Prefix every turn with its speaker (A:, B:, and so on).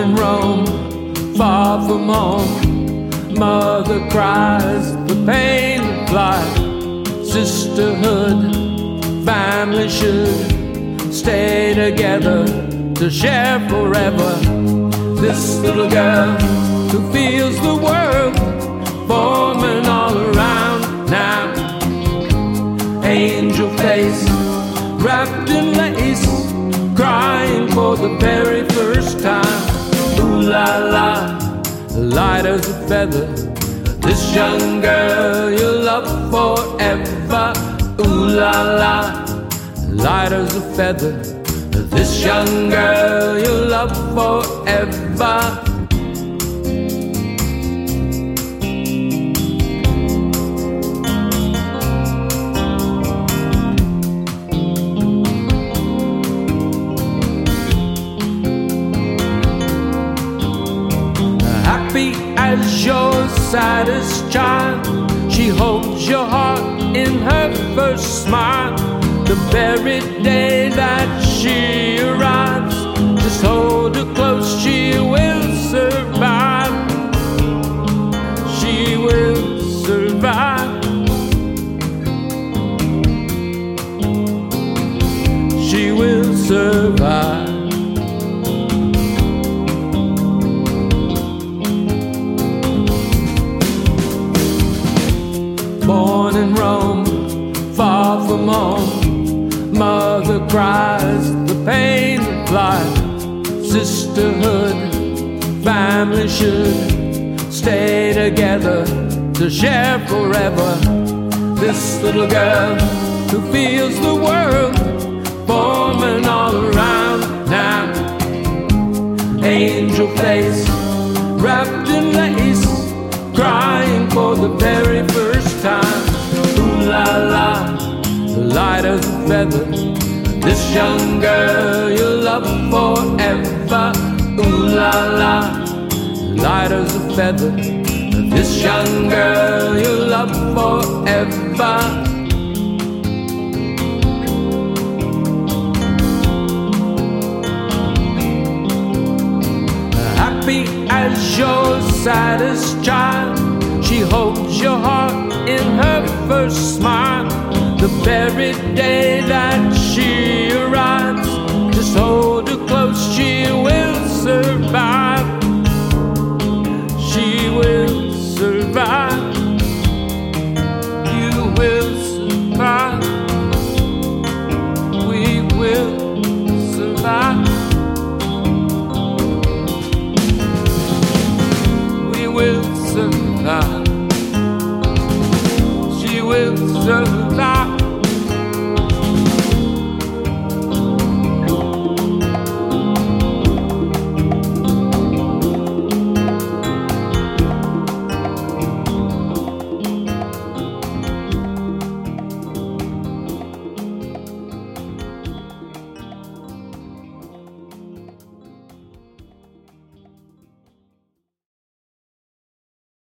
A: In Rome, far from home. Mother cries the pain of life. Sisterhood, family should stay together to share forever. This little girl who feels the world forming all around now. Angel face wrapped in lace, crying for the very la la, light as a feather. This young girl you'll love forever. Ooh la la, light as a feather. This young girl you'll love forever. Happy as your saddest child. She holds your heart in her first smile. The very day that she arrives, just hold her close, she will survive. She will survive. She will survive. Far from. Mother cries the pain of life. Sisterhood, family should stay together to share forever. This little girl who feels the world forming all around now. Angel face wrapped in lace, crying for the very first time. Feather. This young girl you'll love forever. Ooh la la, light as a feather. This young girl you'll love forever. happy as your saddest child. She holds your heart in her first smile. The very day that she arrives, just hold her close, she will survive. She will survive. You will survive. We will survive. we will survive. She will survive.